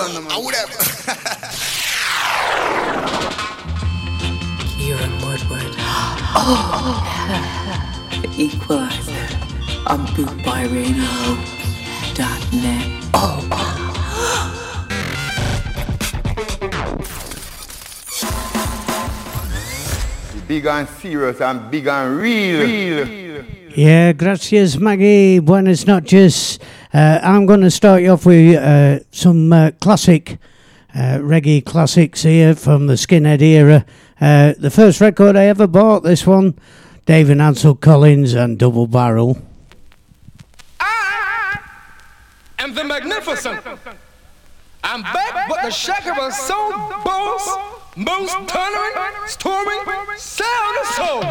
You're a Woodward. The Equalizer on bootboyradio.net. Big and serious and big and real. real. Yeah, gracias, Maggie. Buenas noches. Uh, I'm going to start you off with uh, some uh, classic uh, reggae classics here from the Skinhead era. Uh, the first record I ever bought, this one, Dave and Ansel Collins and Double Barrel. am the magnificent. I'm back, but the shaker was so boss, most thundering, storming, sound of soul.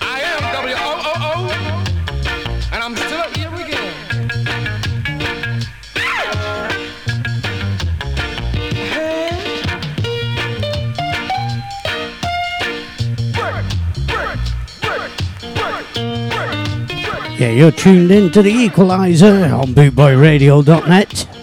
I am W-O-O-O, and Yeah, you're tuned in to the Equalizer on bootboyradio.net.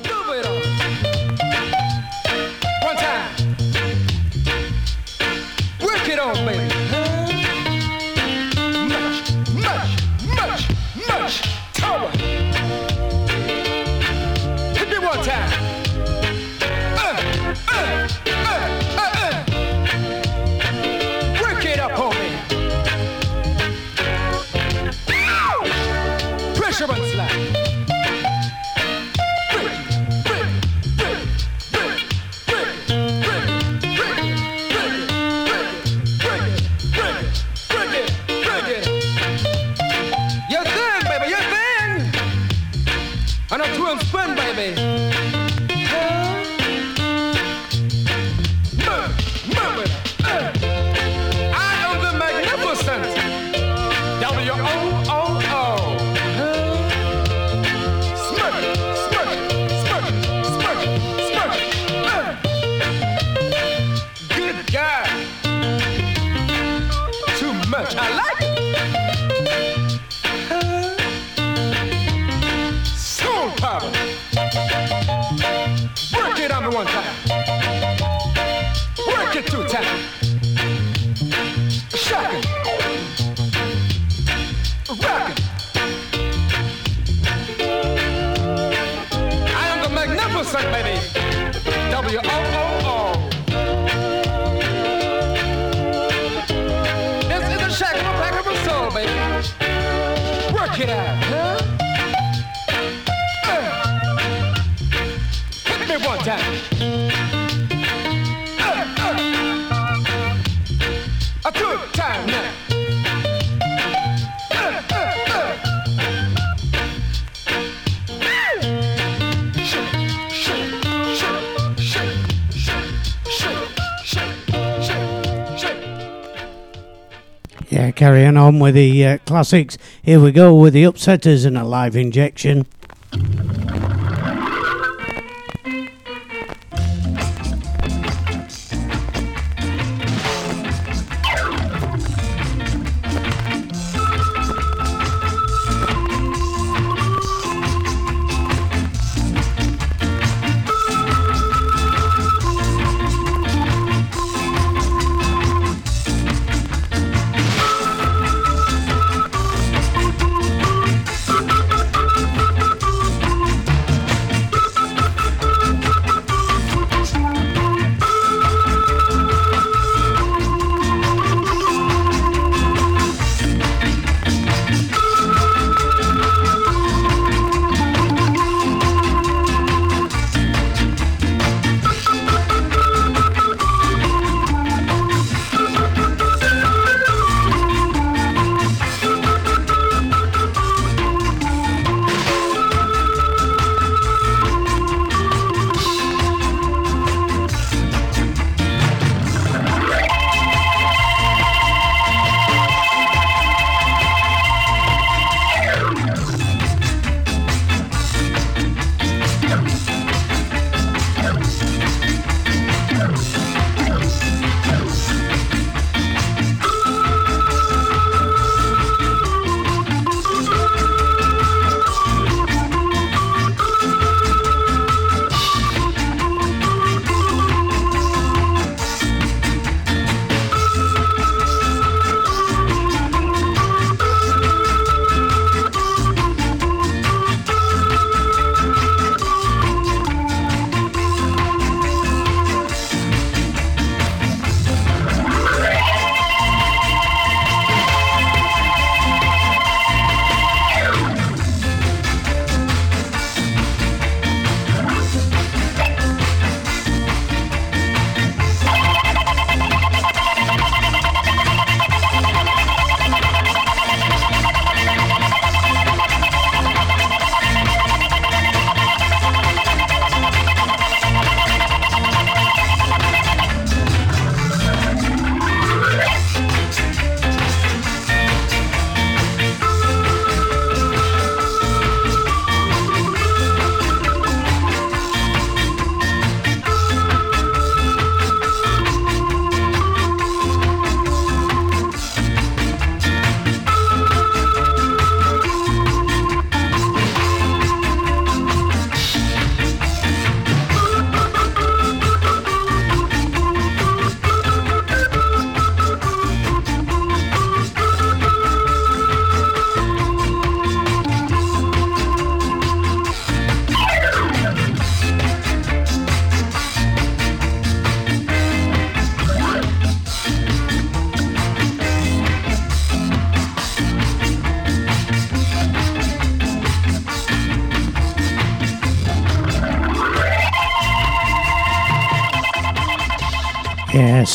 Yeah, carrying on with the uh, classics. Here we go with the Upsetters and a live injection.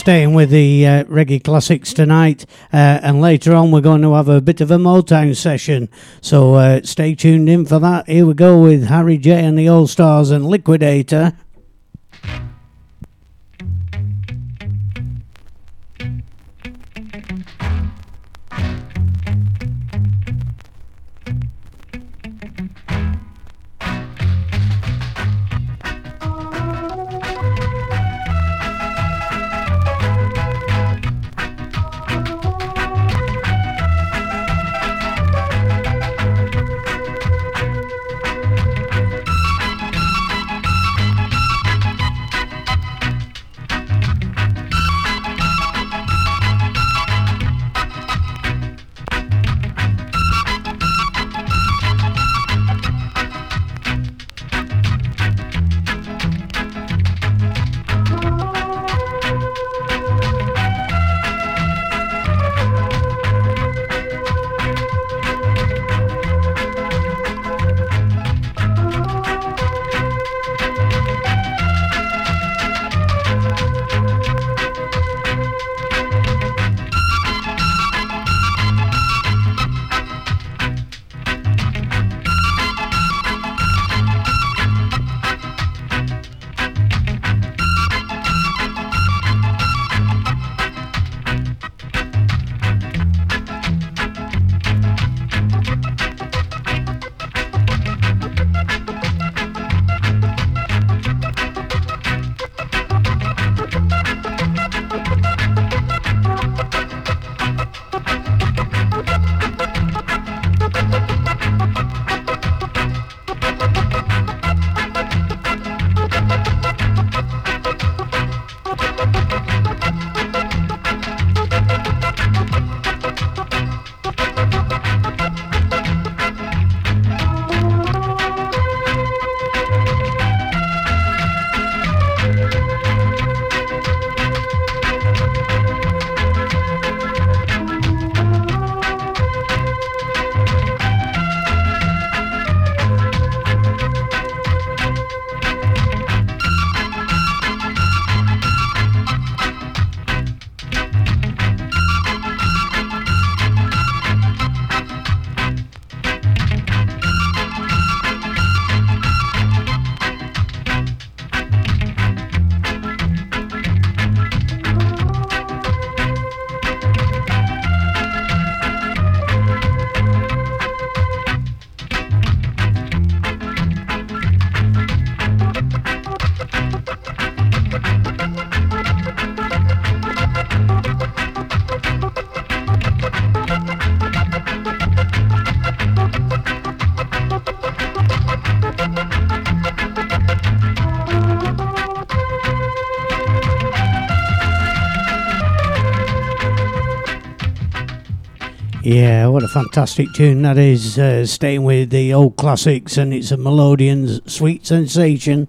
Staying with the uh, reggae classics tonight, uh, and later on we're going to have a bit of a Motown session. So uh, stay tuned in for that. Here we go with Harry J and the All Stars and Liquidator. Yeah, what a fantastic tune that is. Uh, staying with the old classics, and it's a Melodian's sweet sensation.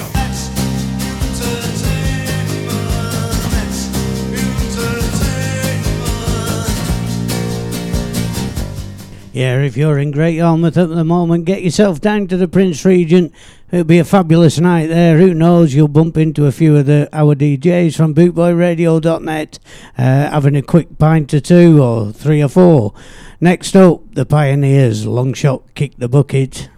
Yeah, if you're in Great Yarmouth at the moment, get yourself down to the Prince Regent. It'll be a fabulous night there. Who knows? You'll bump into a few of the our DJs from bootboyradio.net, uh, having a quick pint or two, or three or four. Next up, the Pioneers, long shot, kick the bucket.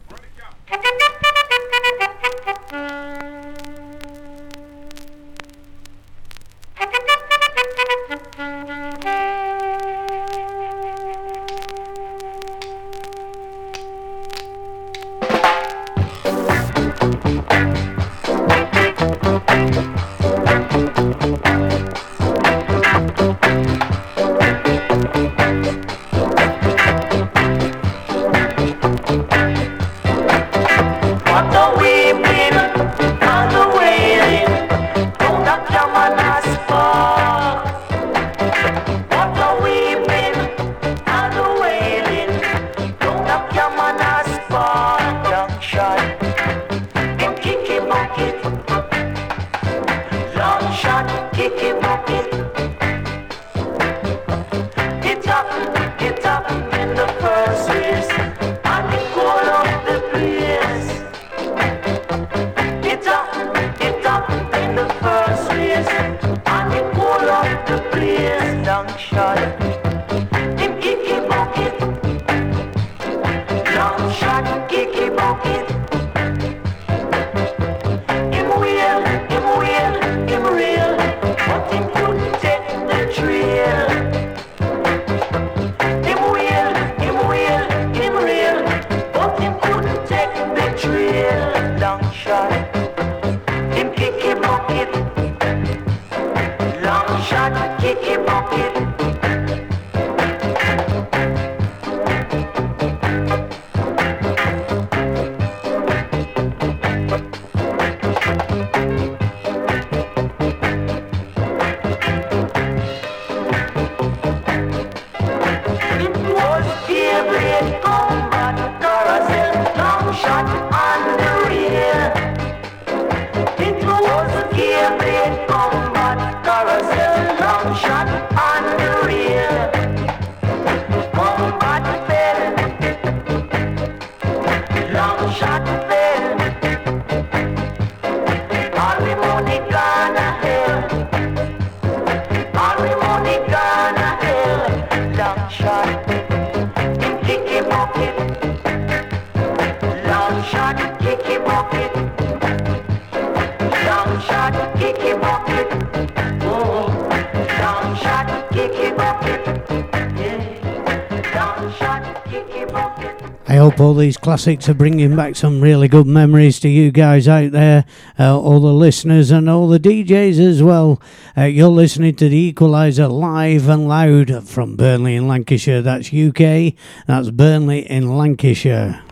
Classics are bringing back some really good memories to you guys out there, uh, all the listeners and all the DJs as well. Uh, you're listening to the Equalizer live and loud from Burnley in Lancashire. That's UK. That's Burnley in Lancashire.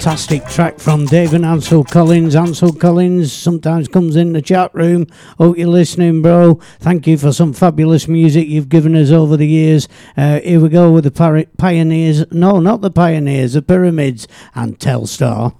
Fantastic track from Dave and Ansel Collins. Ansel Collins sometimes comes in the chat room. Hope you're listening, bro. Thank you for some fabulous music you've given us over the years. Uh, here we go with the Pioneers. No, not the Pioneers, the Pyramids and Telstar.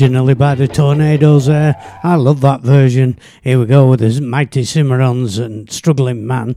Originally by the Tornados there. I love that version. Here we go with the Mighty Cimarons and Struggling Man.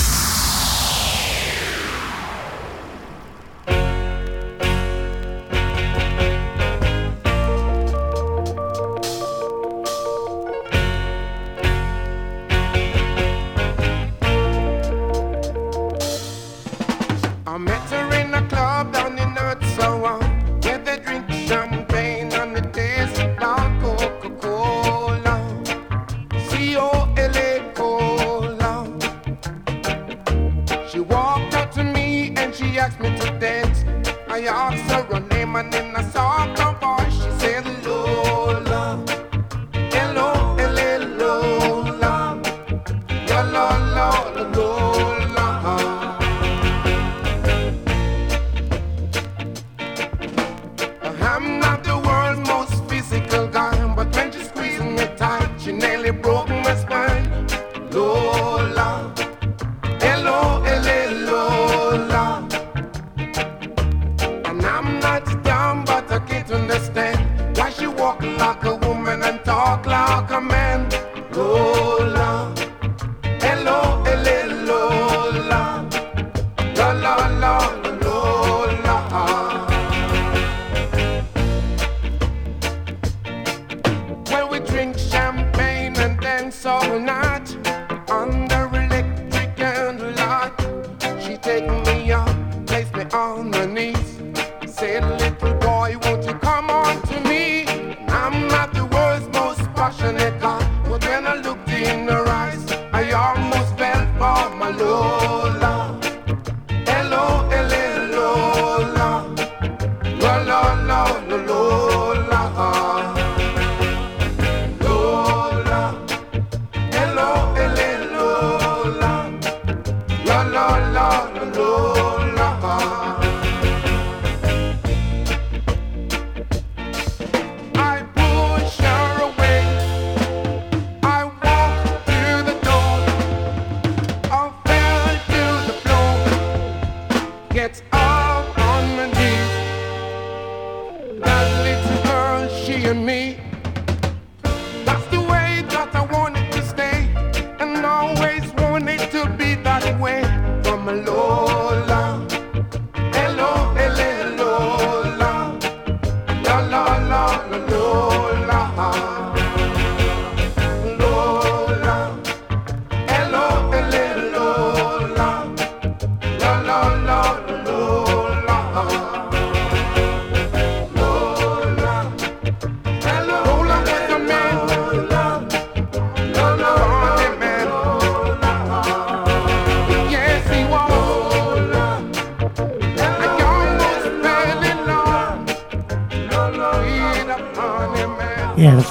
and me.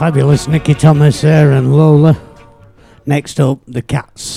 fabulous Nicky Thomas there and Lola. Next up, the Cats.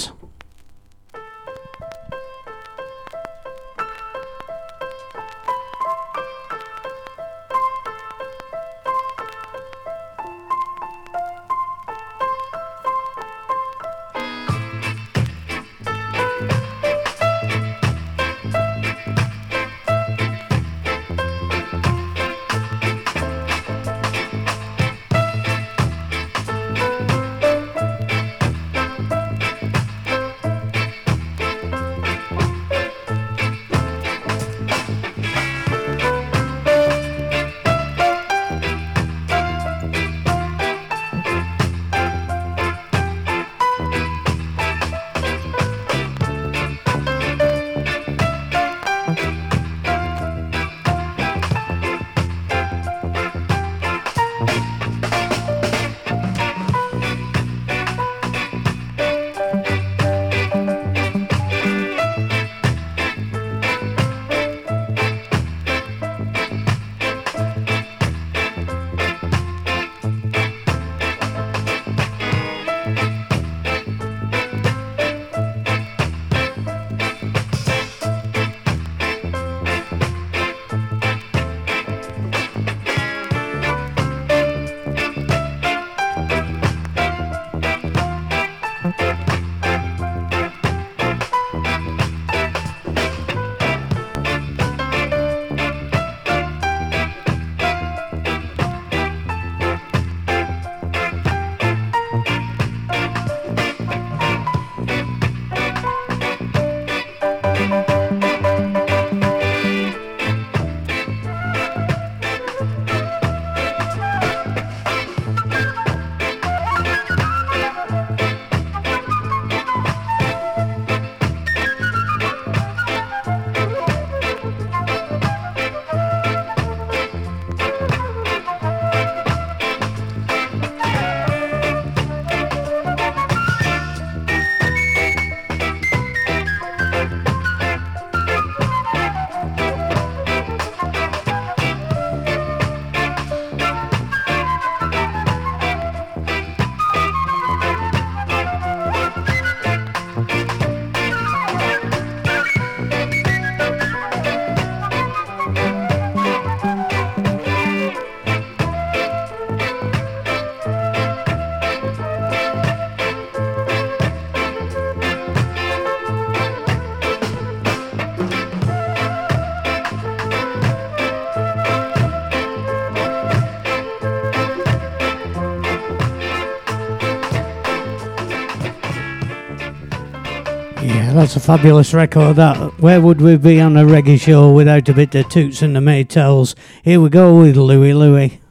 That's a fabulous record. That where would we be on a reggae show without a bit of toots and the Maytals? Here we go with Louie Louie.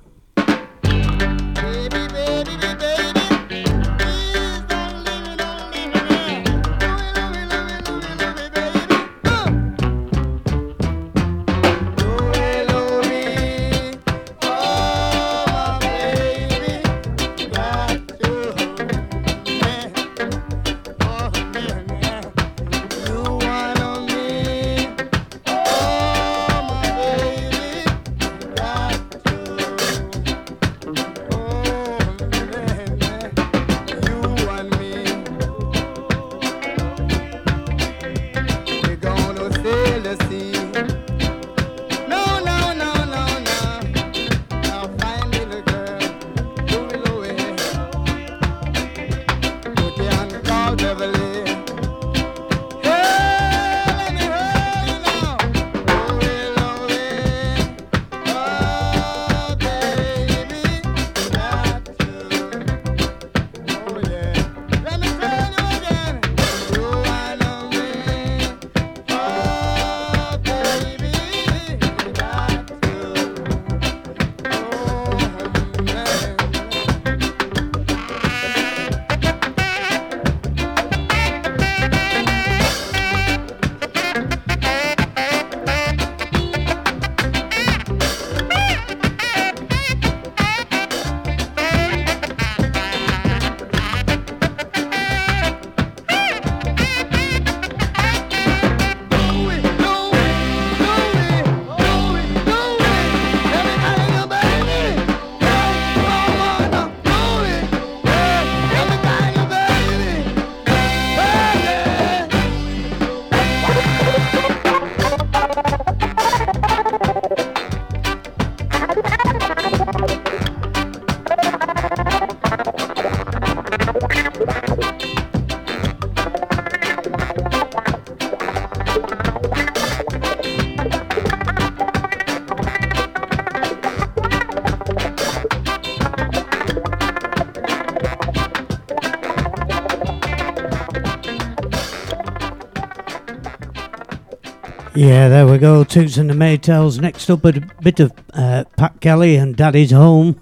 Yeah, there we go. Toots and the Maytals. Next up, a bit of uh, Pat Kelly and Daddy's Home.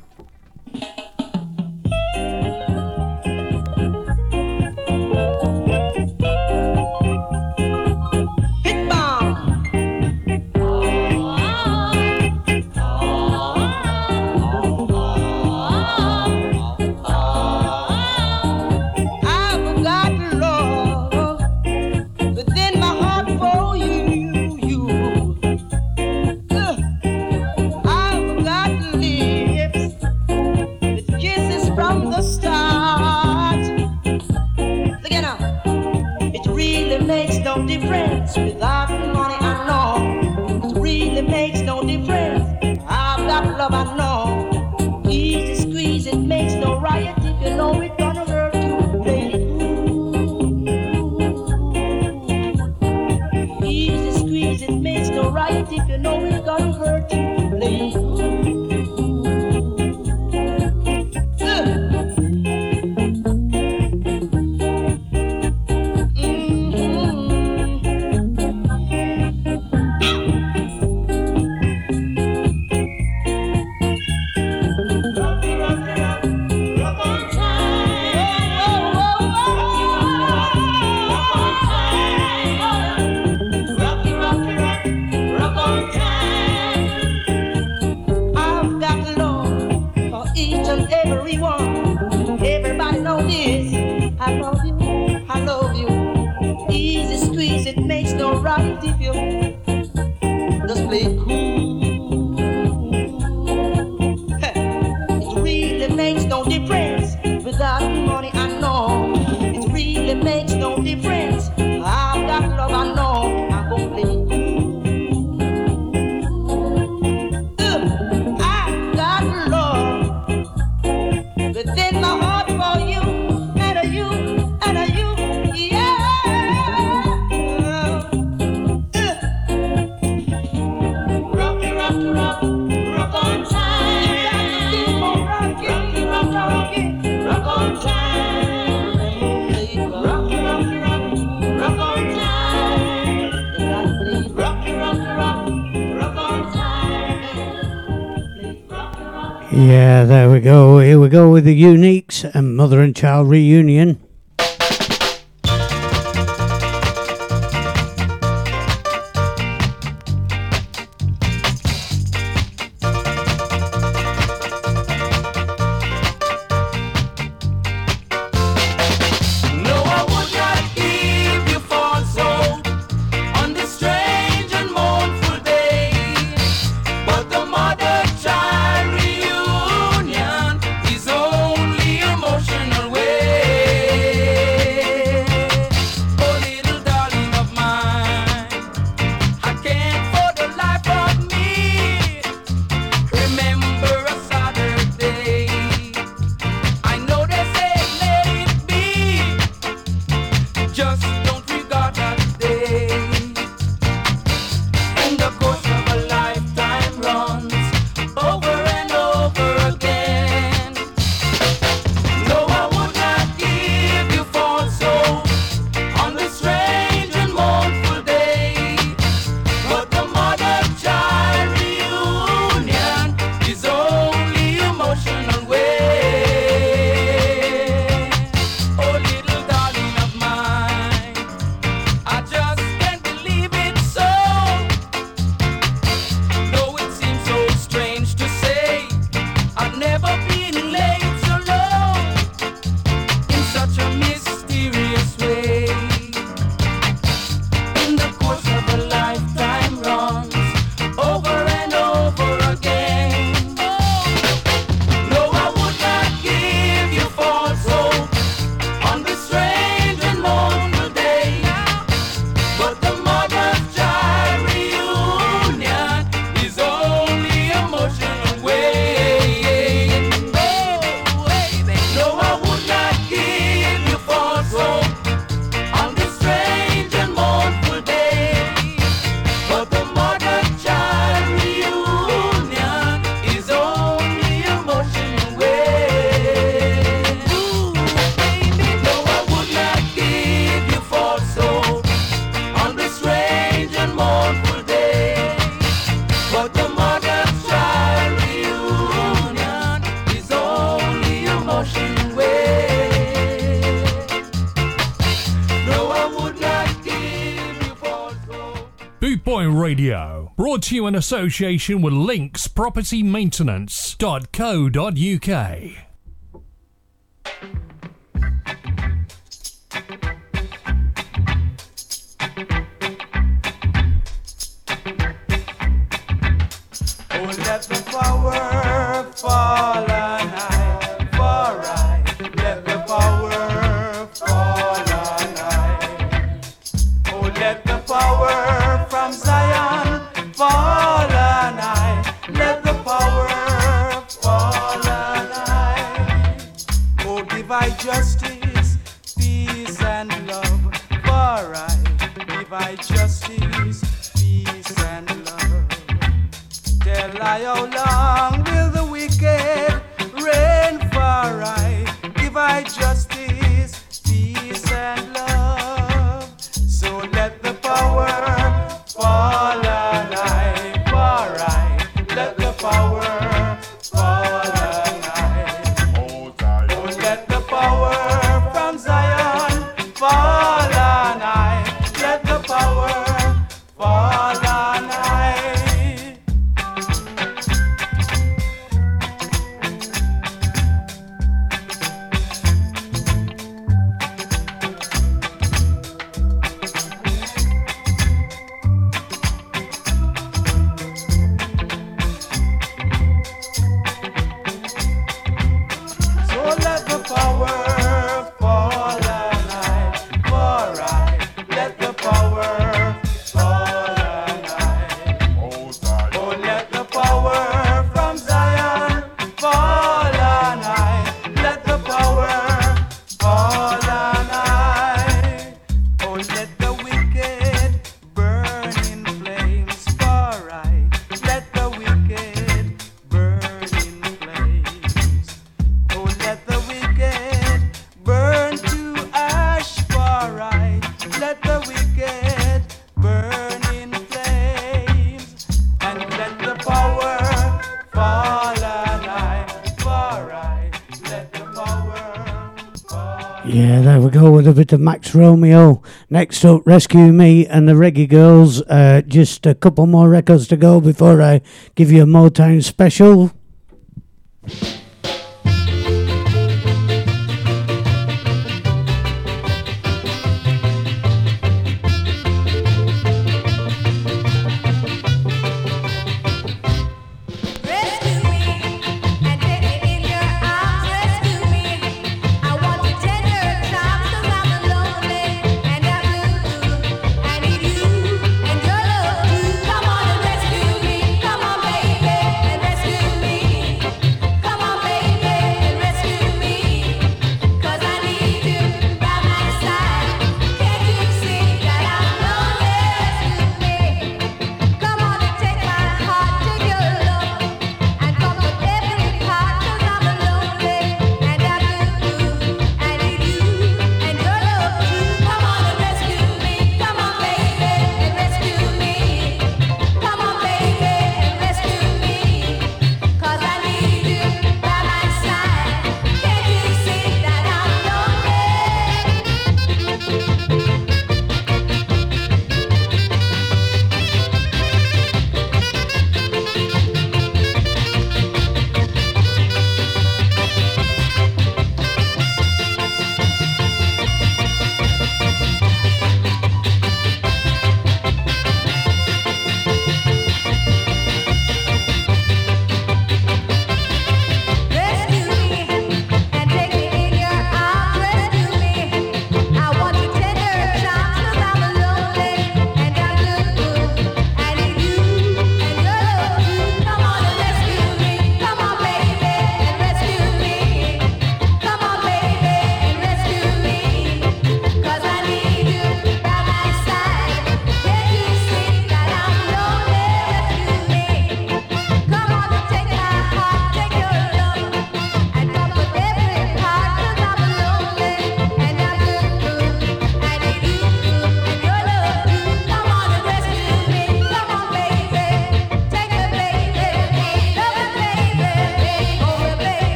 with the Uniques and Mother and Child Reunion. you in association with linkspropertymaintenance.co.uk. bit of Max Romeo. Next up, Rescue Me and the Reggae Girls. Uh, just a couple more records to go before I give you a Motown special.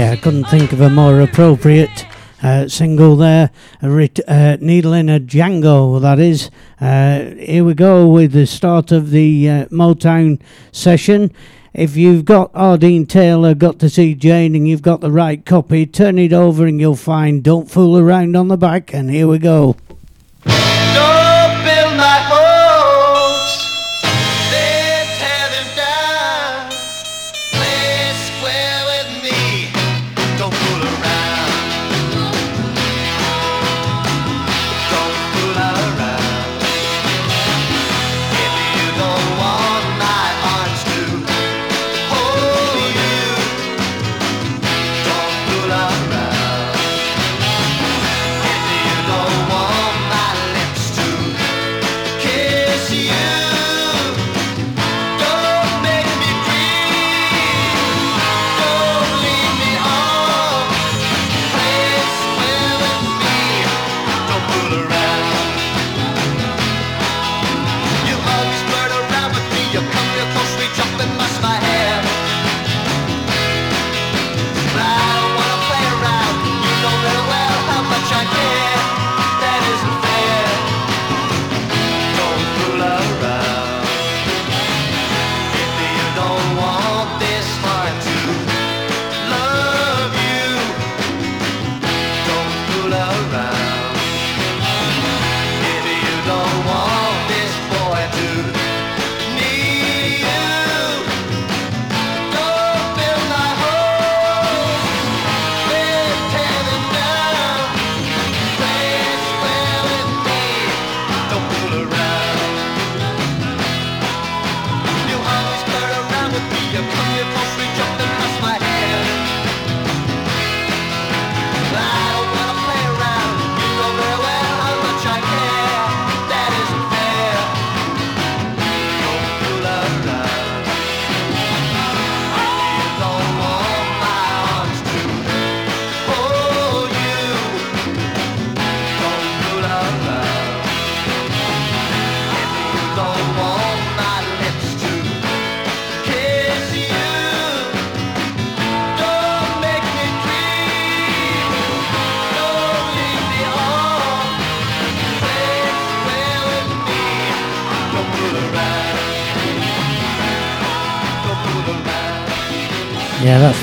Yeah, I couldn't think of a more appropriate uh, single there. A uh, needle in a Django, that is. Uh, here we go with the start of the uh, Motown session. If you've got R. Dean Taylor, got to see Jane, and you've got the right copy, turn it over and you'll find Don't Fool Around on the back. And here we go.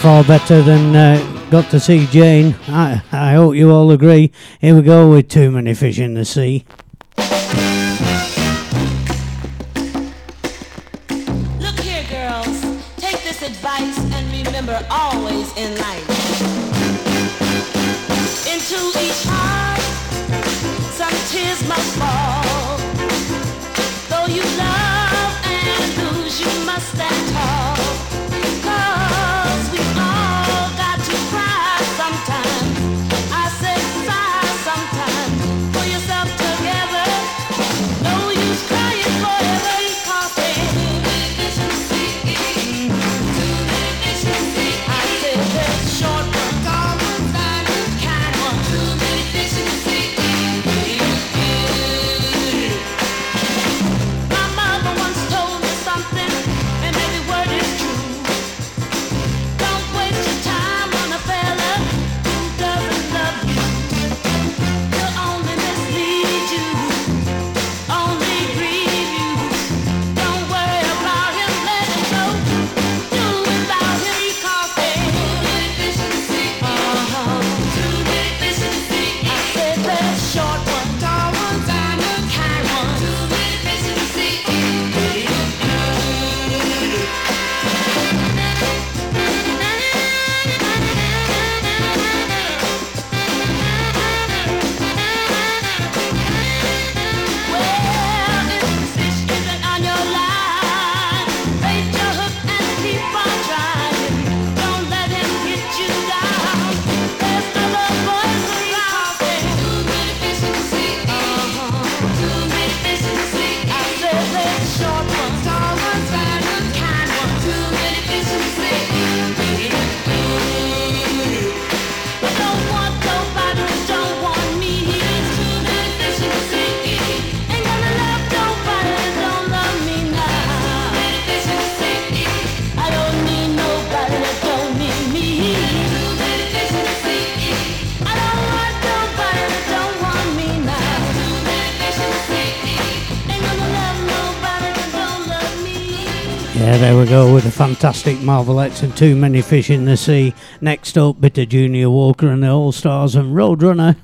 far better than uh, Got to See Jane. I, I hope you all agree. Here we go with Too Many Fish in the Sea. Fantastic Marvelettes and Too Many Fish in the Sea. Next up, bit of Junior Walker and the All Stars and Roadrunner.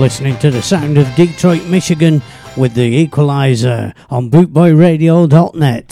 Listening to the sound of Detroit, Michigan with the Equalizer on bootboyradio.net.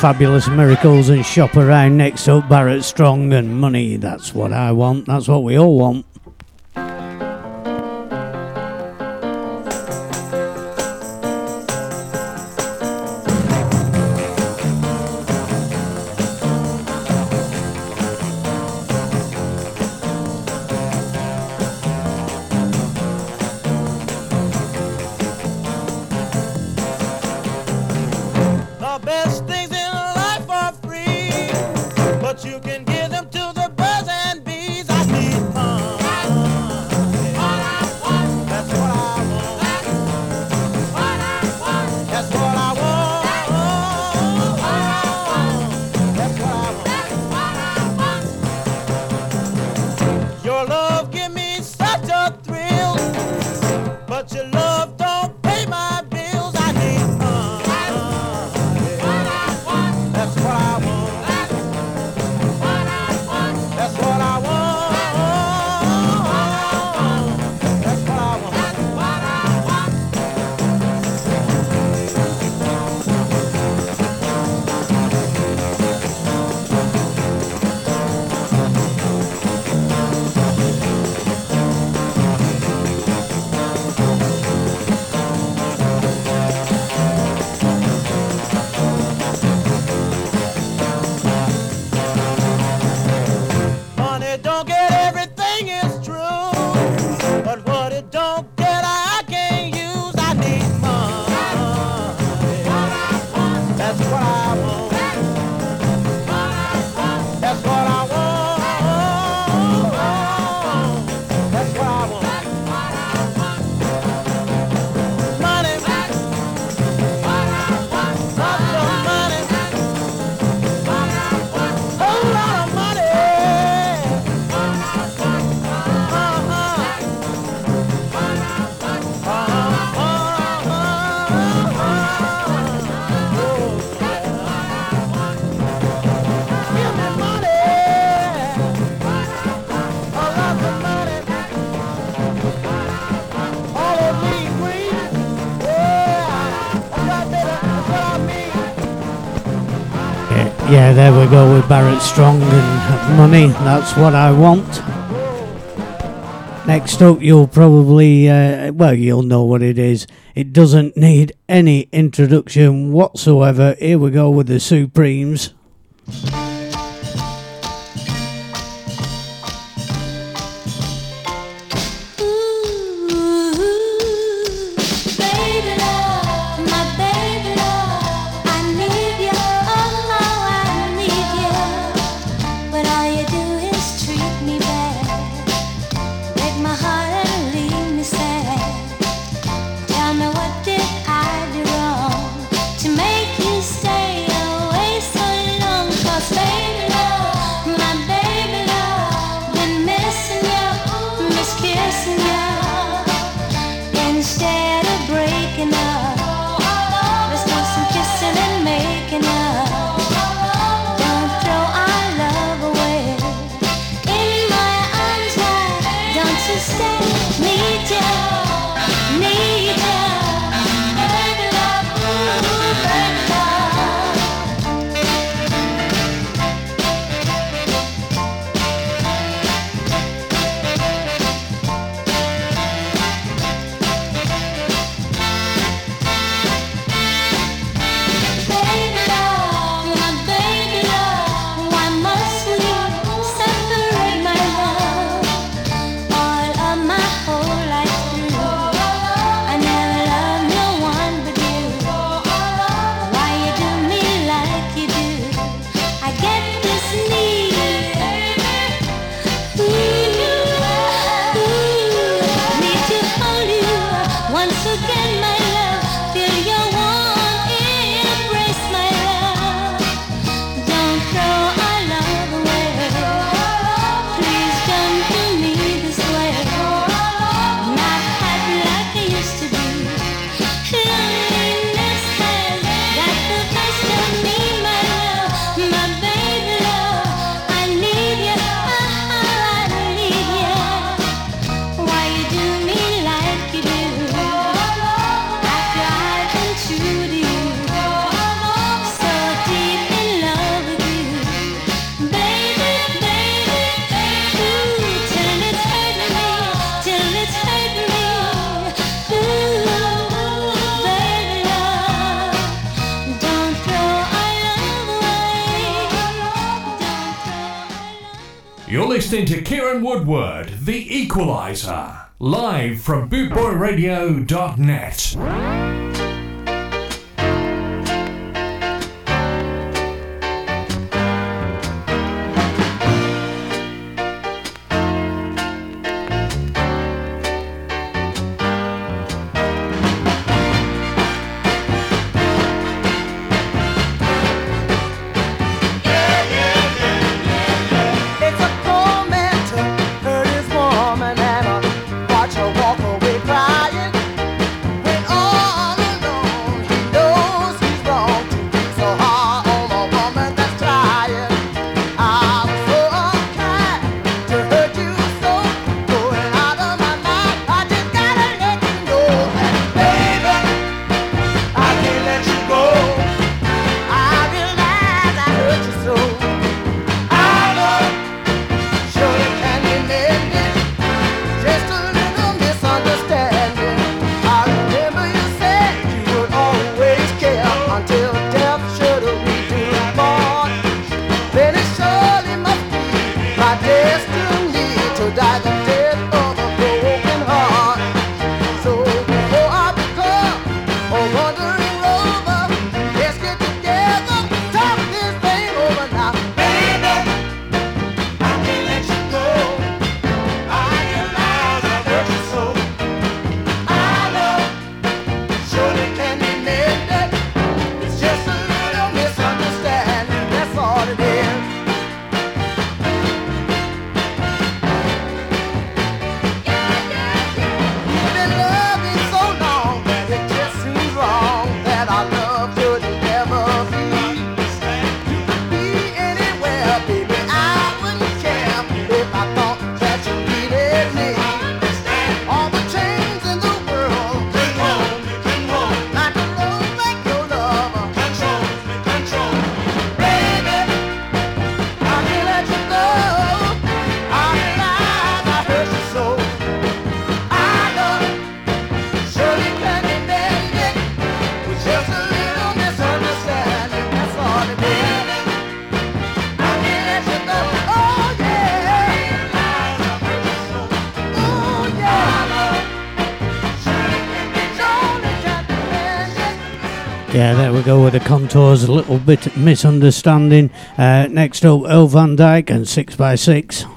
fabulous miracles and shop around next up Barrett Strong and money. That's what I want. That's what we all want. Barrett Strong and money, that's what I want. Next up, you'll probably, uh, well, you'll know what it is. It doesn't need any introduction whatsoever. Here we go with the Supremes. Go with the contours, a little bit misunderstanding. Uh, next up, Earl Van Dyke and 6x6.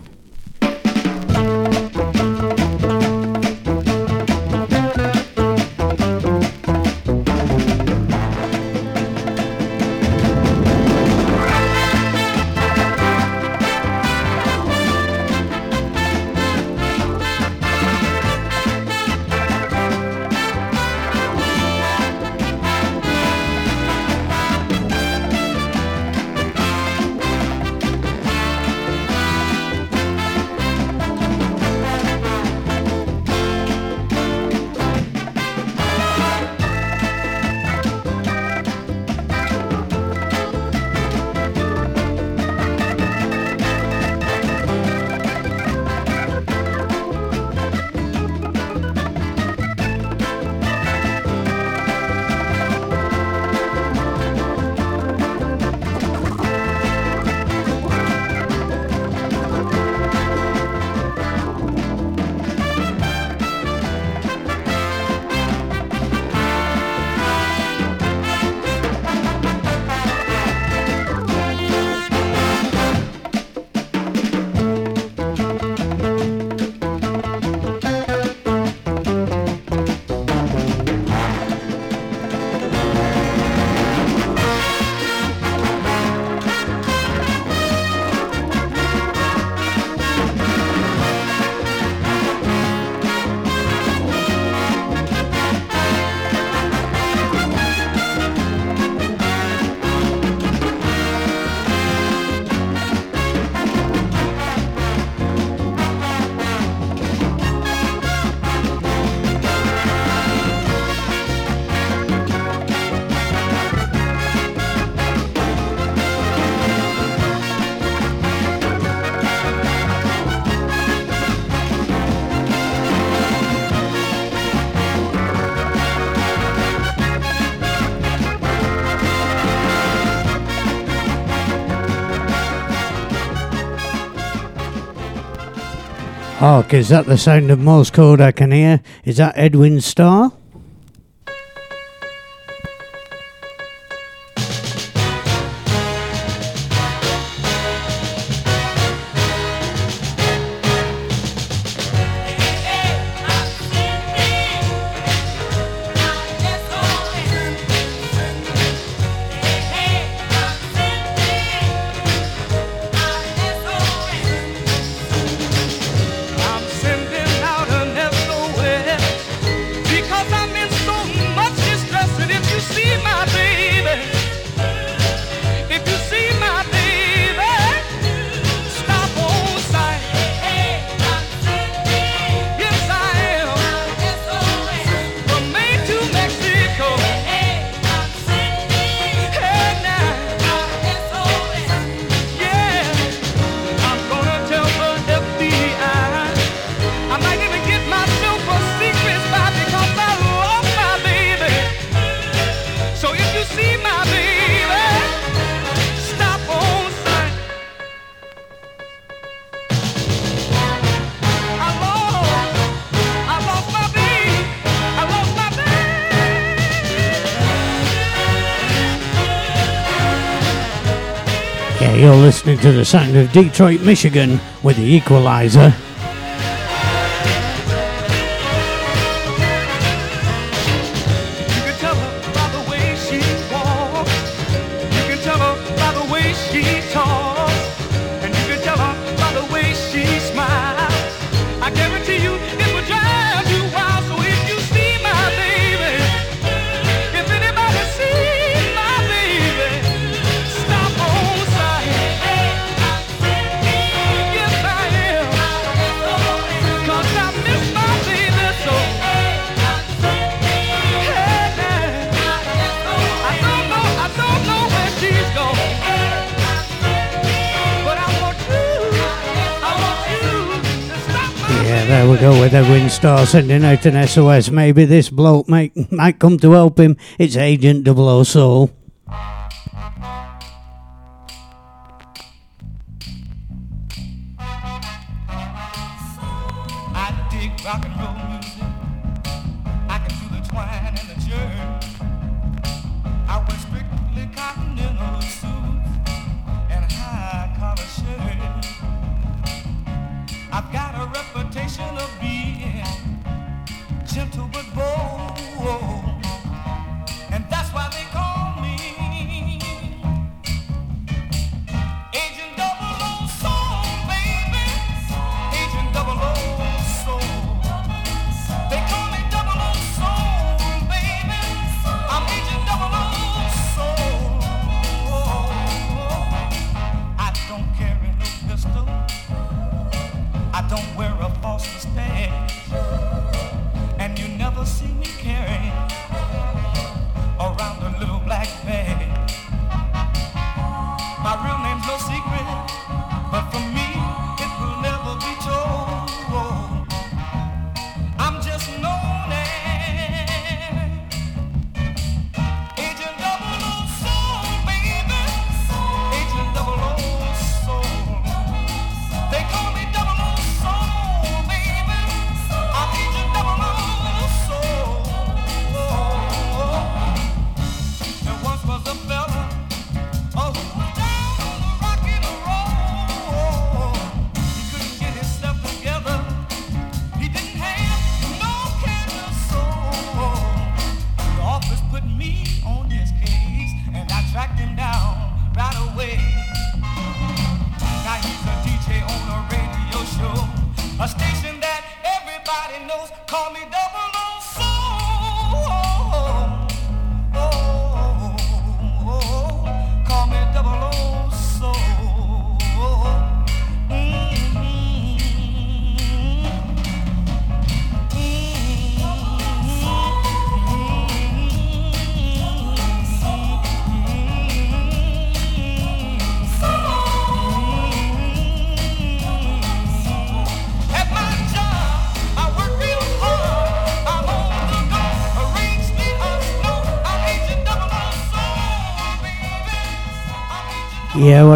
o'clock. Is that the sound of Morse code I can hear? Is that Edwin Starr? to the sound of Detroit, Michigan with the equalizer. Starr sending out an SOS. Maybe this bloke might, might come to help him. It's Agent 00 Soul.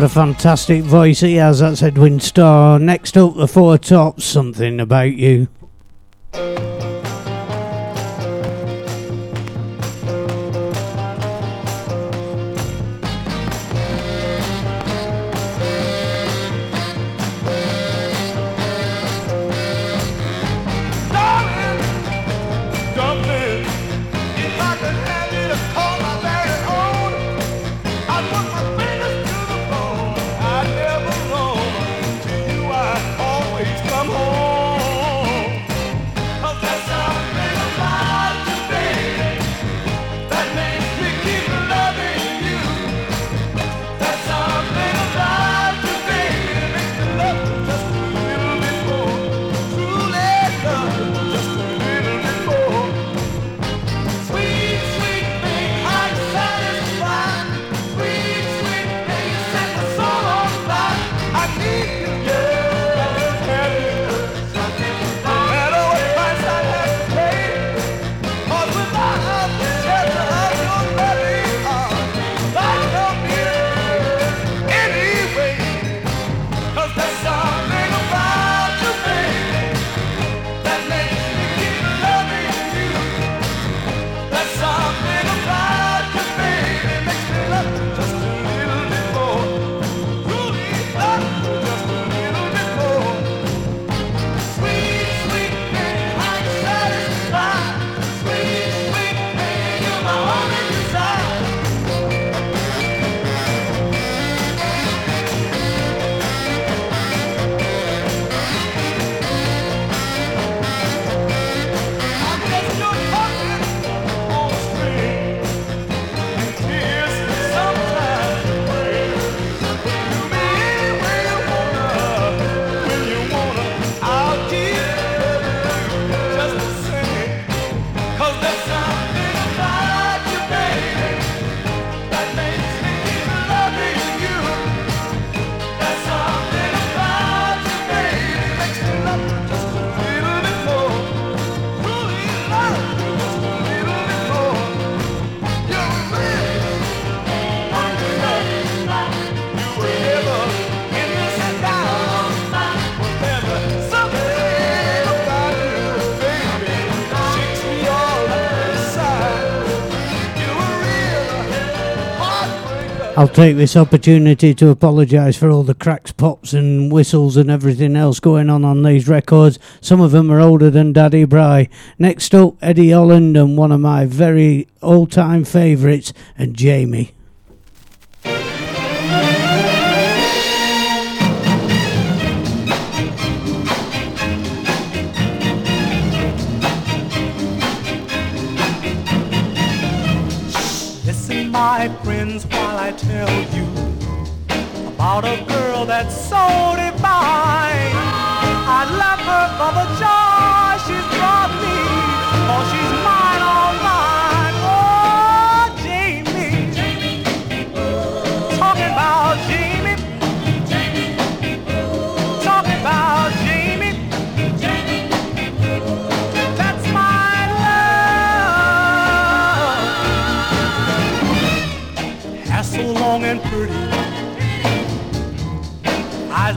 a fantastic voice he has. That's Edwin Starr. Next up, the Four Tops, Something About You. I'll take this opportunity to apologise for all the cracks, pops, and whistles and everything else going on on these records. Some of them are older than Daddy Bry. Next up, Eddie Holland and one of my very all time favourites, and Jamie. my friends tell you about a girl that's so divine. I love her for the joy.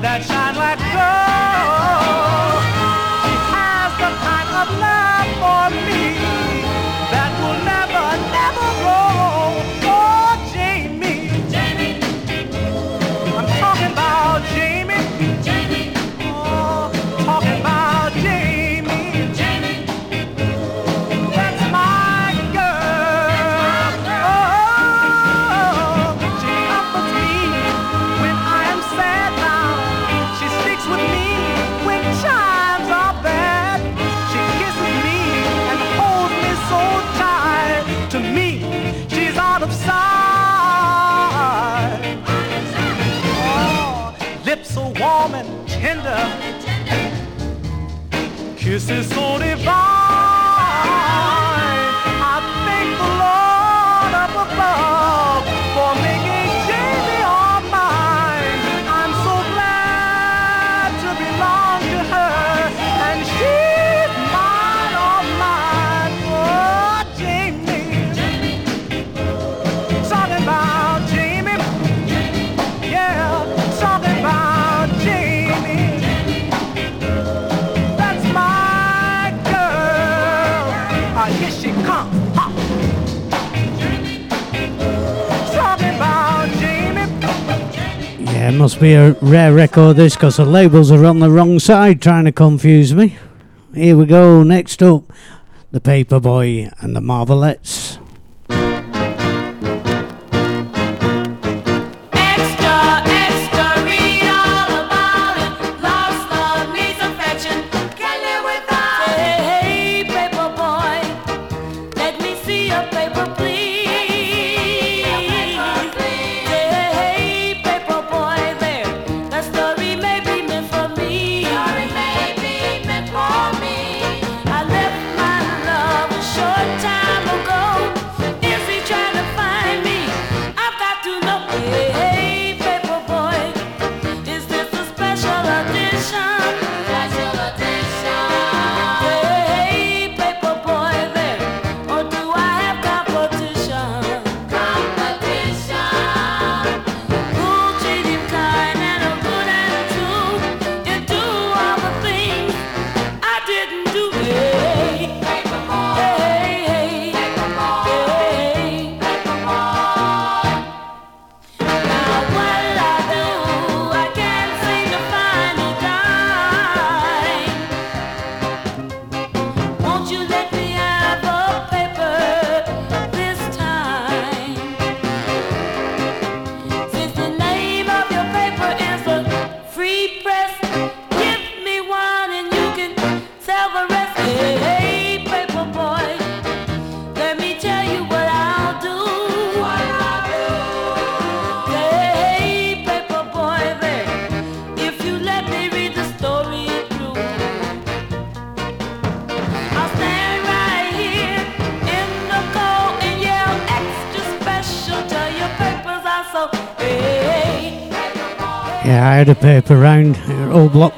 that shine like This is It must be a rare record this because the labels are on the wrong side trying to confuse me. Here we go, next up, The Paperboy and the Marvelettes.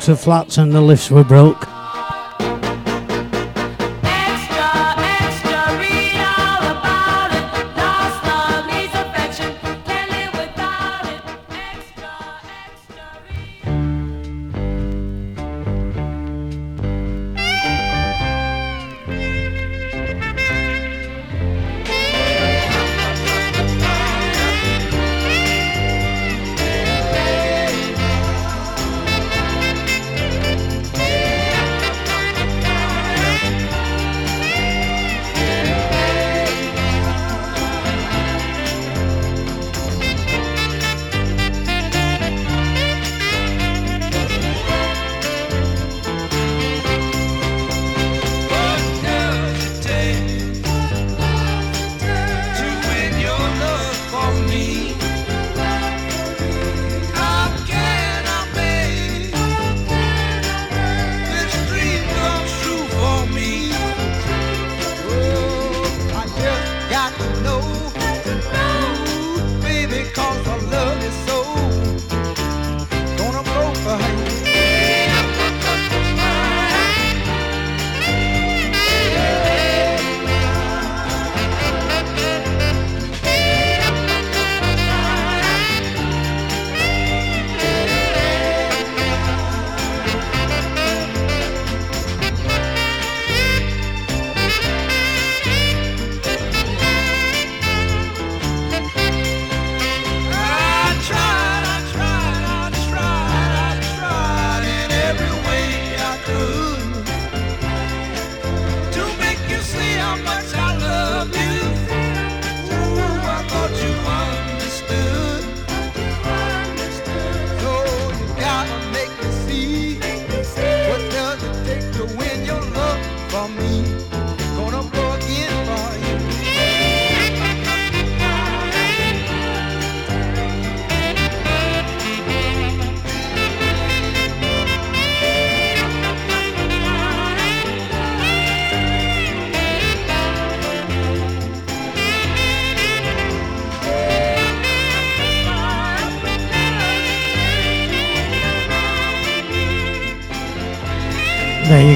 blocks of flats and the lifts were broke.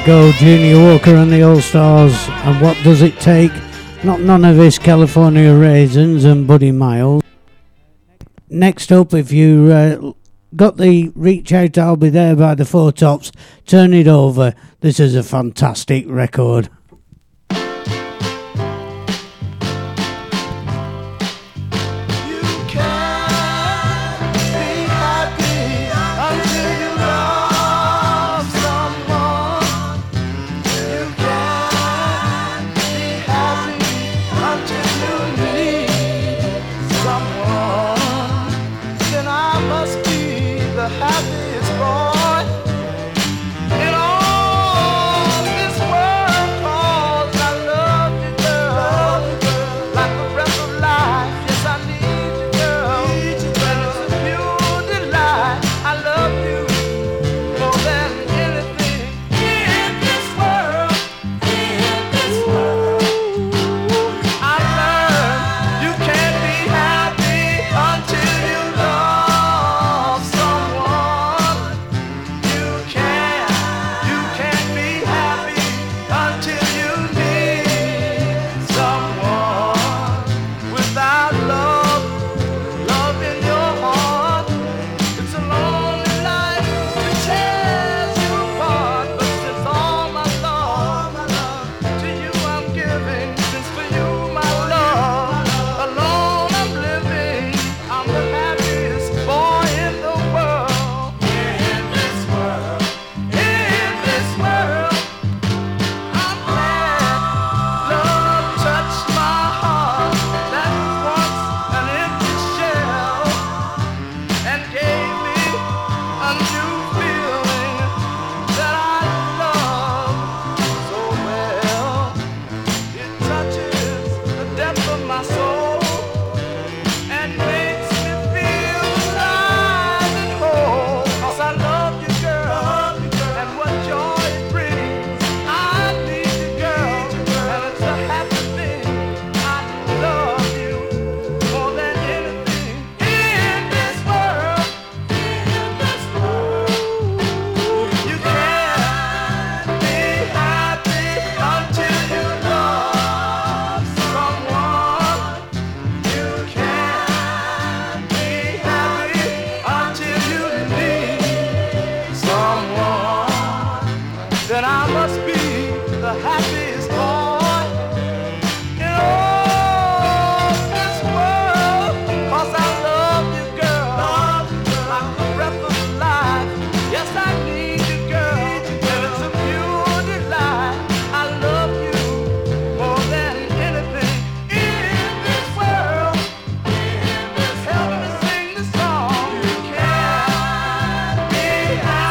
Go, Junior Walker and the All Stars, and what does it take? Not none of his California raisins and Buddy Miles. Next up, if you uh, got the reach out, I'll be there by the four tops. Turn it over. This is a fantastic record.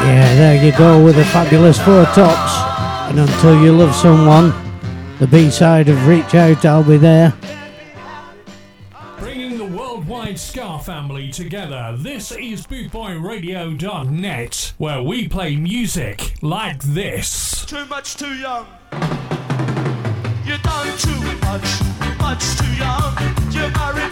Yeah, there you go with the fabulous Four Tops. And until you love someone, the B side of Reach Out, I'll be there. Bringing the worldwide Ska family together, this is BootboyRadio.net, where we play music like this. Too much, too young. You don't too much, much too young. You're married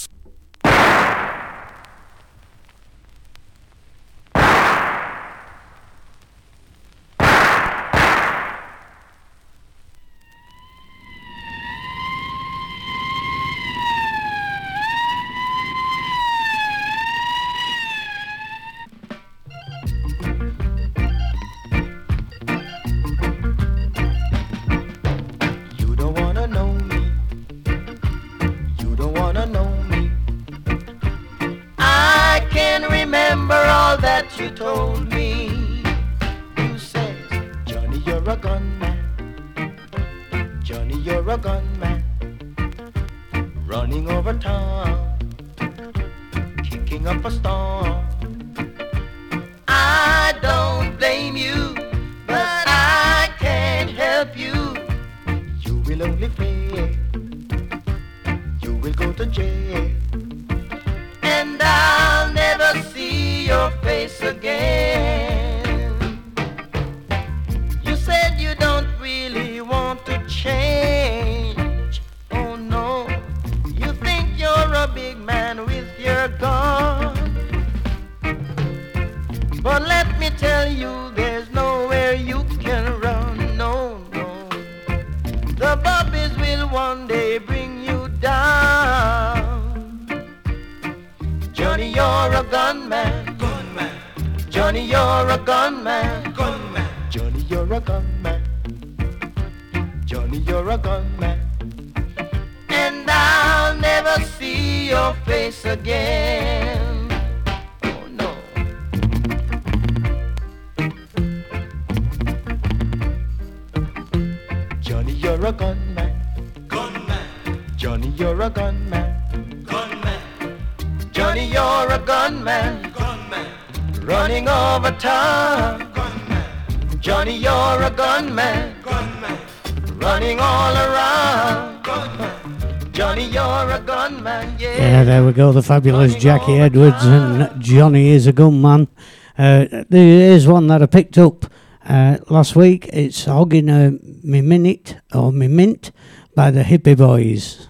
the fabulous Jackie Edwards and Johnny is a Gunman. Uh, there is one that I picked up uh, last week. It's Hogging a Me Minute or Me Mint by the Hippy Boys.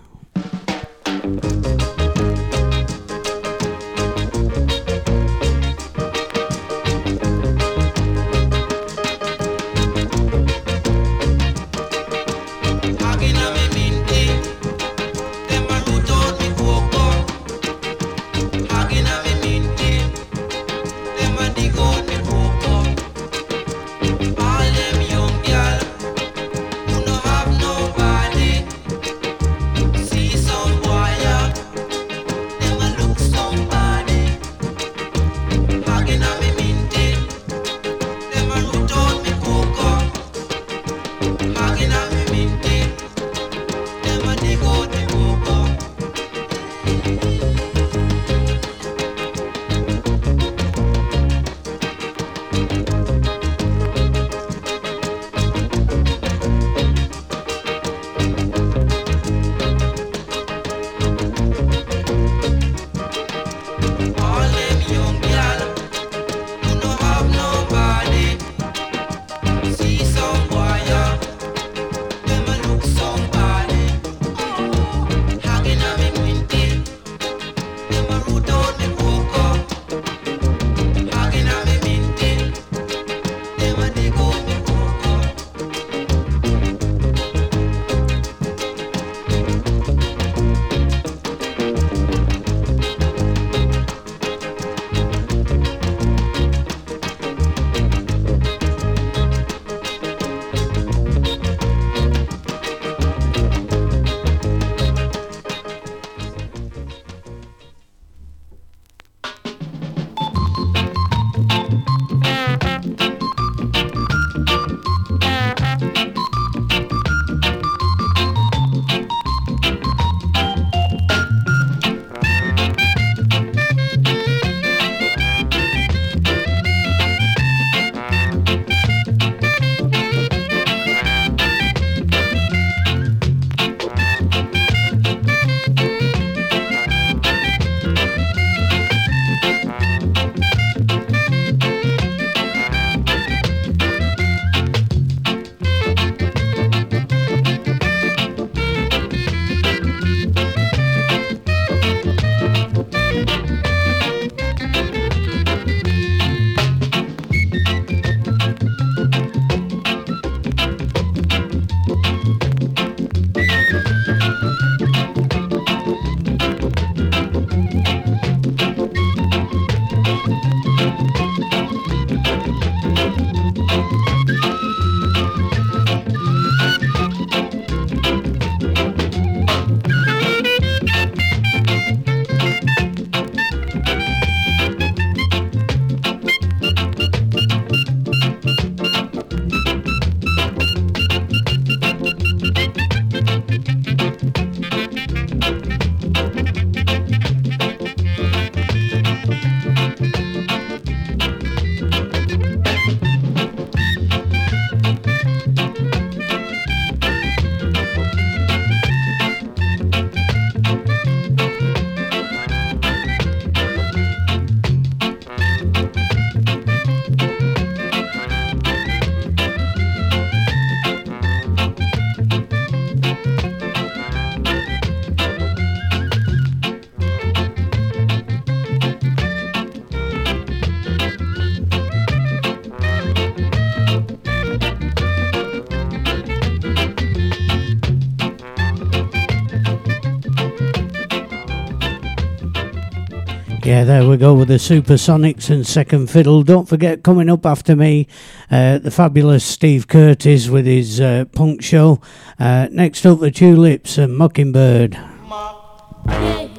people. Yeah, there we go with the Supersonics and Second Fiddle. Don't forget, coming up after me, uh, the fabulous Steve Curtis with his uh, punk show. Uh, next up, the Tulips and Mockingbird. Mockingbird.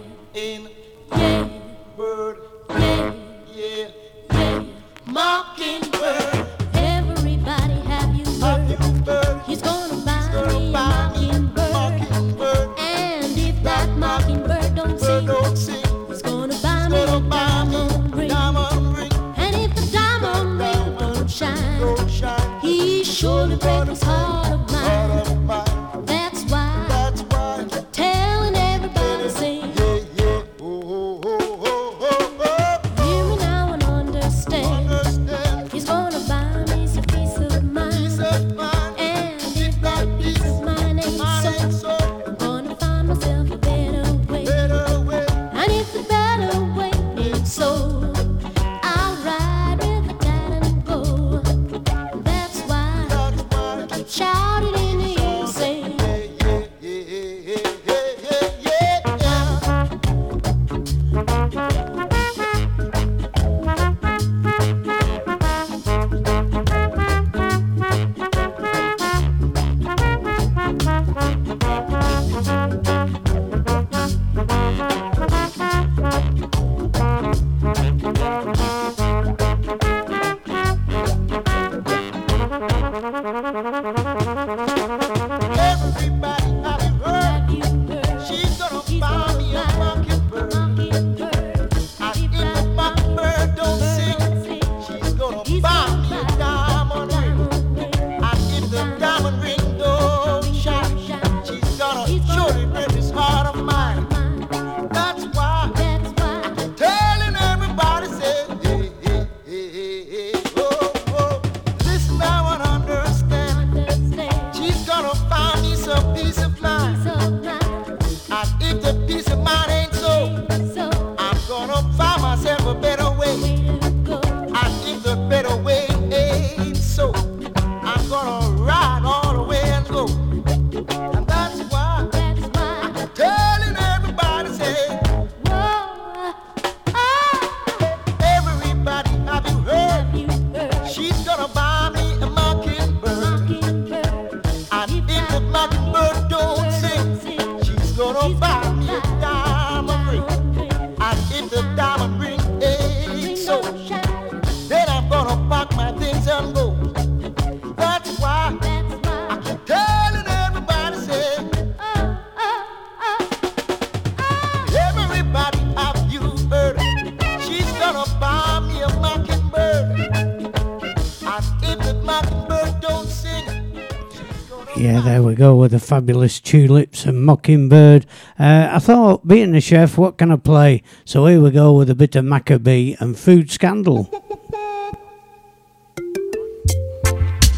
Fabulous Tulips and Mockingbird. Uh, I thought, being a chef, what can I play? So here we go with a bit of Macka B and Food Scandal.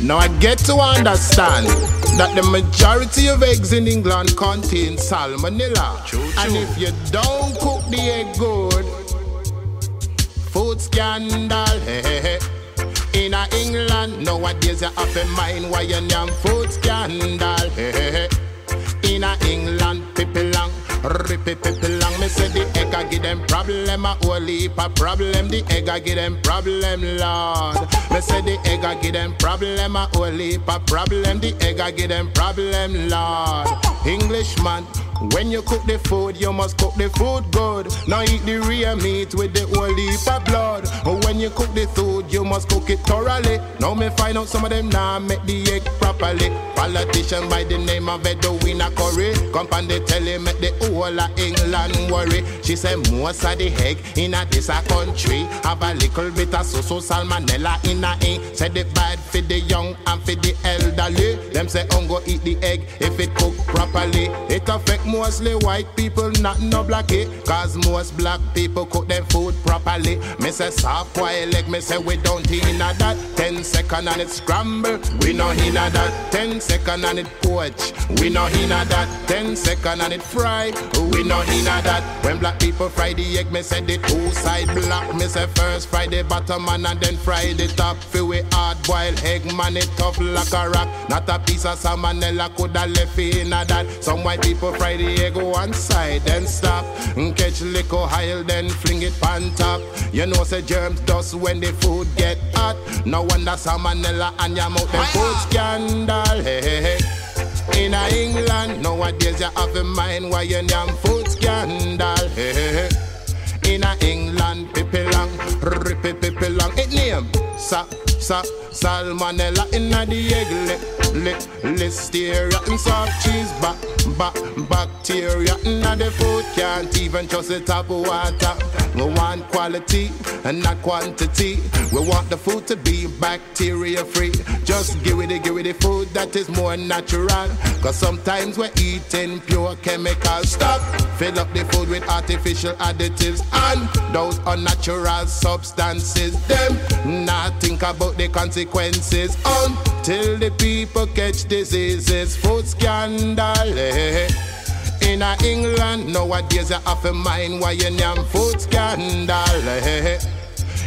Now I get to understand that the majority of eggs in England contain salmonella. And if you don't cook the egg good, food scandal. In a England, nowadays you have to mind why you name food scandal. Hey. In a England, people long, rippy people long. Me say the I give them problem, a whole heap of problem. The egg I give them problem, Lord. Me say the egg I give them problem, a whole heap of problem. The egg I give them problem, Lord. Englishman. When you cook the food, you must cook the food good. Now eat the real meat with the whole heap of blood. But when you cook the food, you must cook it thoroughly. Now me find out some of them now make the egg properly. Politician by the name of Edwina Currie. Come on tell telly make the whole of England worry. She say most of the egg in a this a country have a little bit of so so salmonella in a ink. Say the bad for the young and for the elderly. Them say I'm go eat the egg if it cook properly. It affect mostly white people, not no black. Cause most black people cook them food properly. Me say soft white egg, me say we don't in a that. Ten second and it scramble, we no in a that. Ten second and it poach, we no in a that. Ten second and it fry, we no in a that. When black people fry the egg, me say the two side black. Me say first fry the bottom man and then fry the top. Feel we hard boiled egg, man it tough like a rock. Not a piece of salmonella coulda left in a that. Some white people fry the egg one side, then stop. Mm, Catch liquor oil, then fling it on top. You know say germs dust when the food get hot. No wonder salmonella and your mouth them food scandal. Hey, hey, hey. In a England, nowadays you have in mind why you name food scandal. In England, people long, rippy people long. It name sa sa salmonella in the egg li, li, listeria and soft cheese ba ba bacteria in a the food can't even trust it up water. We want quality and not quantity. We want the food to be bacteria free. Just give it the give it the food that is more natural. Cause sometimes we're eating pure chemicals. Stop. Fill up the food with artificial additives and those unnatural substances. Them not think about the consequences until the people catch diseases. Food scandal. eh. In a England, nowadays you have to mind why you name food scandal. eh.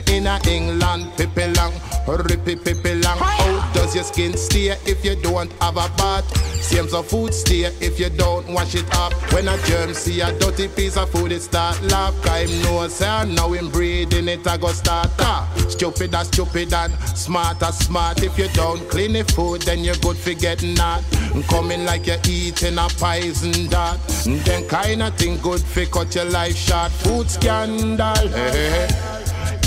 In a England, people long, rippy people long. Does your skin stay if you don't have a bath? Same so food stay if you don't wash it up. When a germ see a dirty piece of food, it start laugh. Cause him know say now him breathing it a go start ah. Stupid as stupid and smart as smart. If you don't clean the food, then you're good for getting that. Coming like you're eating a poison dart. Then kind of thing good for cut your life short. Food scandal.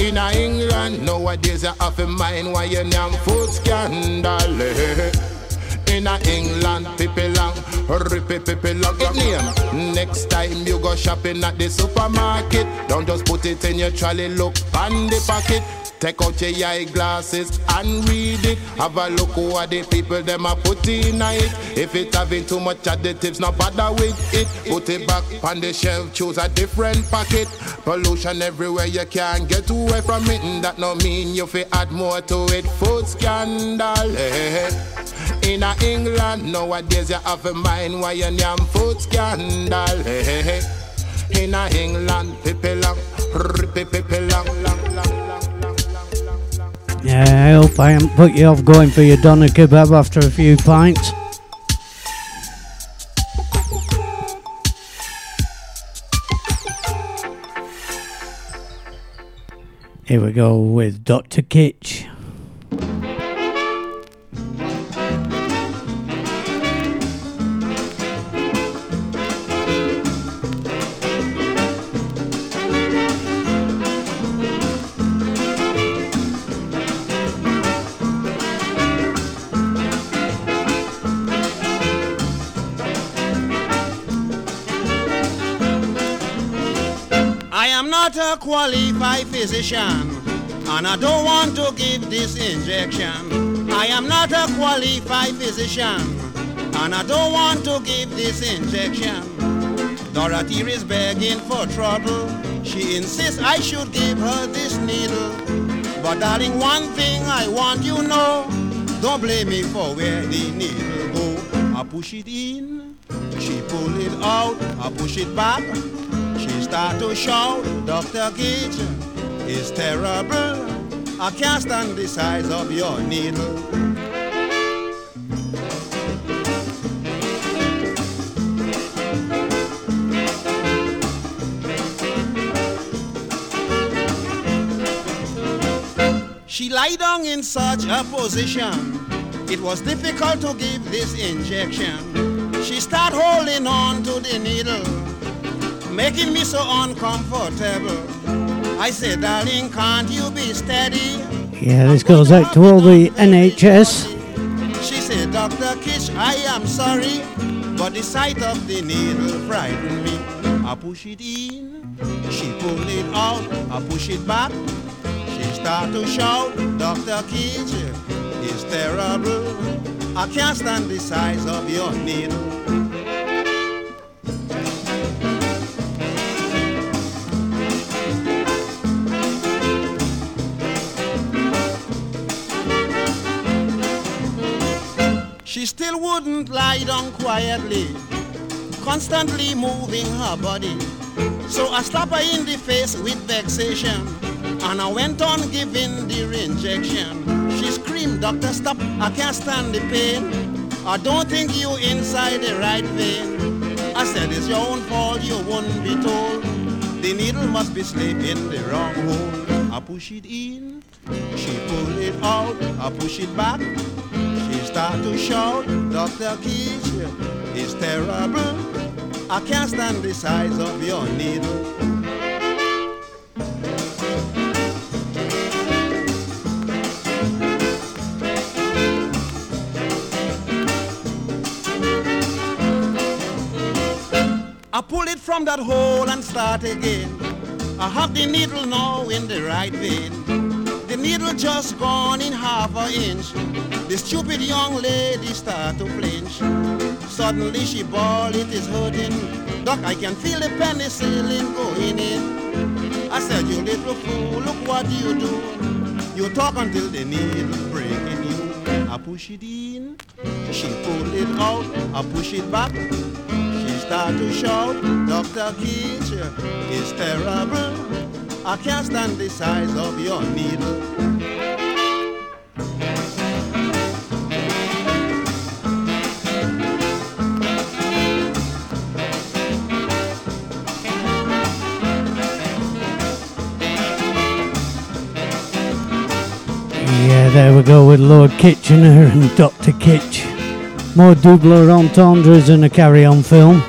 In a England, nowadays you have to mind why you name food scandal. Eh. In a England, people long, name. Next time you go shopping at the supermarket, don't just put it in your trolley. Look on the pocket. Take out your eyeglasses and read it. Have a look what the people them a put in it. If it having too much additives, no bother with it. Put it back on the shelf, choose a different packet. Pollution everywhere, you can't get away from it. And that no mean you fi add more to it. Food scandal. eh. In a England, nowadays you have a mind why you name food scandal. eh. In a England, people long, people long, long, long. Yeah, I hope I haven't put you off going for your doner kebab after a few pints. Here we go with Dr. Kitch. Qualified physician, and I don't want to give this injection. I am not a qualified physician, and I don't want to give this injection. Dorothy is begging for trouble. She insists I should give her this needle. But darling, one thing I want you know, don't blame me for where the needle go. I push it in, she pull it out, I push it back. Start to shout, Dr. Gage is terrible. I can't stand the size of your needle. She lie down in such a position. It was difficult to give this injection. She start holding on to the needle, making me so uncomfortable. I said, darling, can't you be steady? Yeah, this goes out to all the NHS. She said, Dr. Kitch, I am sorry, but the sight of the needle frightened me. I push it in, she pull it out, I push it back. She start to shout, Dr. Kitch is terrible. I can't stand the size of your needle. Still wouldn't lie down quietly, constantly moving her body. So I slapped her in the face with vexation, and I went on giving the injection. She screamed, Doctor, stop, I can't stand the pain. I don't think you inside the right vein. I said, it's your own fault, you won't be told. The needle must be slipped in the wrong hole. I push it in, she pull it out, I push it back. Start to shout, Dr. Kitch, it's terrible. I can't stand the size of your needle. I pull it from that hole and start again. I have the needle now in the right vein. The needle just gone in half an inch. The stupid young lady start to flinch. Suddenly she bawl, it is hurting. Doc, I can feel the penicillin going in. I said, you little fool, look what you do. You talk until the needle breaking you. I push it in, she pull it out. I push it back, she start to shout. Dr. It's terrible. I can't stand the size of your needle. There we go with Lord Kitchener and Dr. Kitch. More double entendres and a carry on film.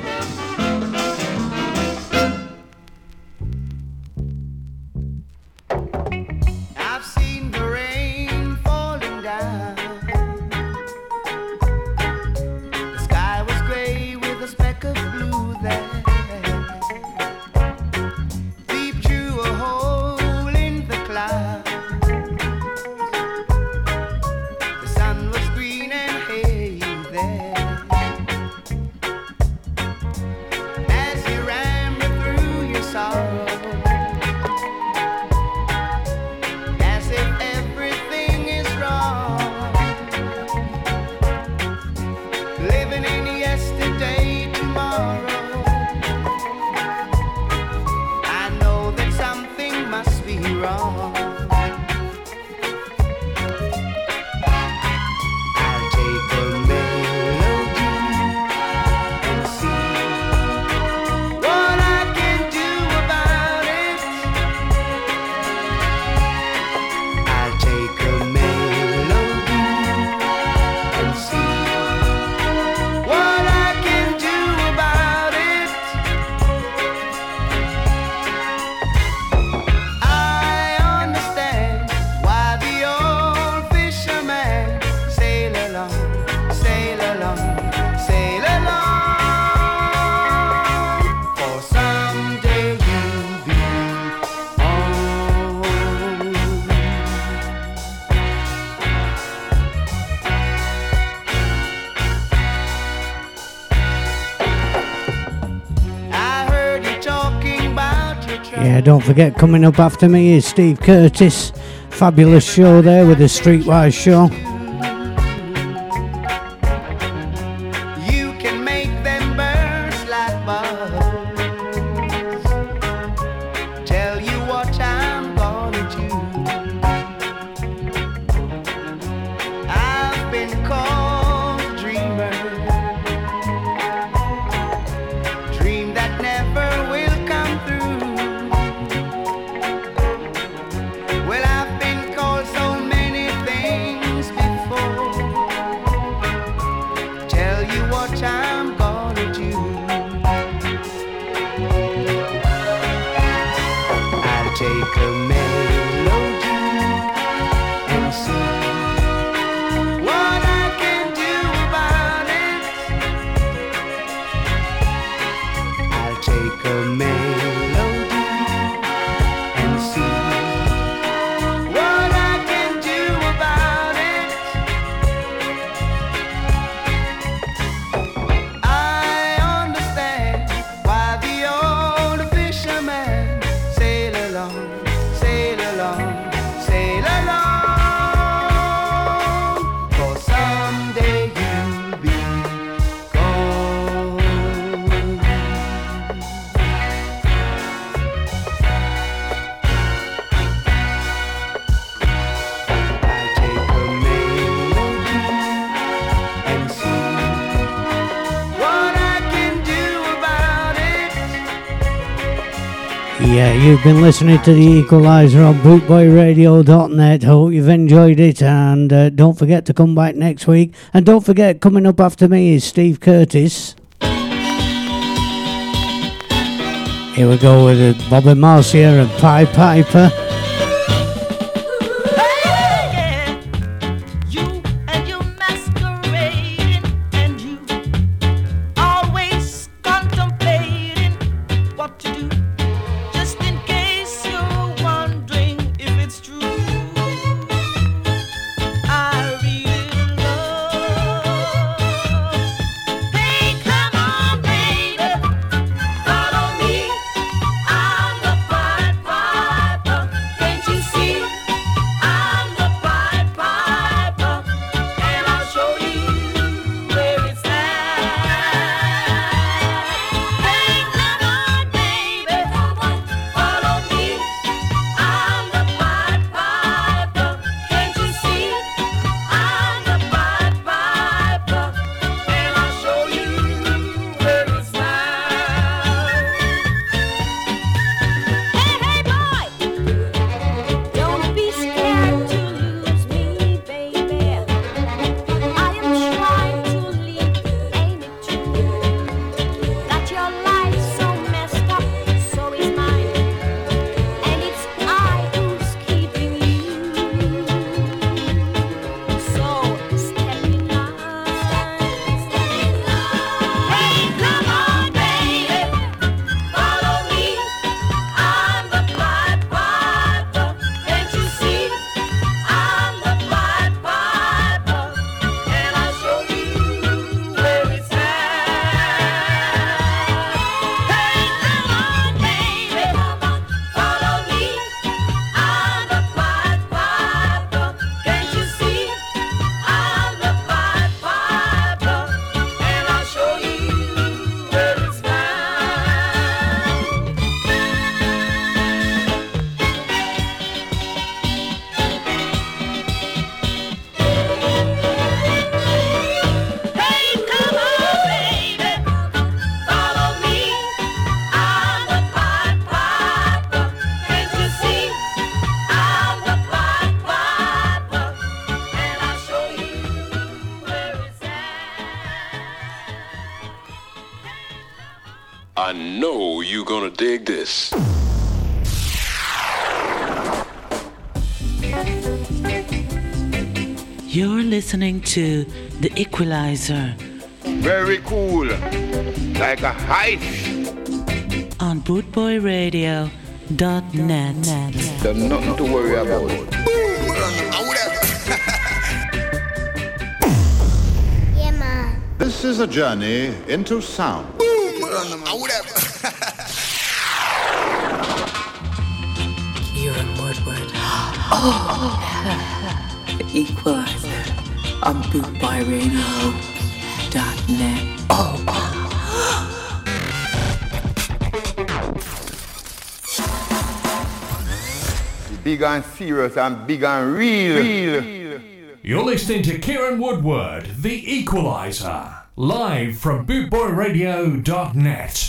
Forget, coming up after me is Steve Curtis. Fabulous show there with the Streetwise show. You've been listening to the Equalizer on bootboyradio.net. Hope you've enjoyed it, and uh, don't forget to come back next week. And don't forget, coming up after me is Steve Curtis. Here we go with Bob and Marcia and Pied Piper. To The Equalizer Very cool. Like a heist. on bootboyradio.net. There's nothing to worry about. Yeah, man. This is a journey into sound. Kieran Woodward. Oh, the Equalizer on bootboyradio.net. Oh, Big and serious and big and real. real. You're listening to Kieran Woodward, The Equalizer, live from bootboyradio.net.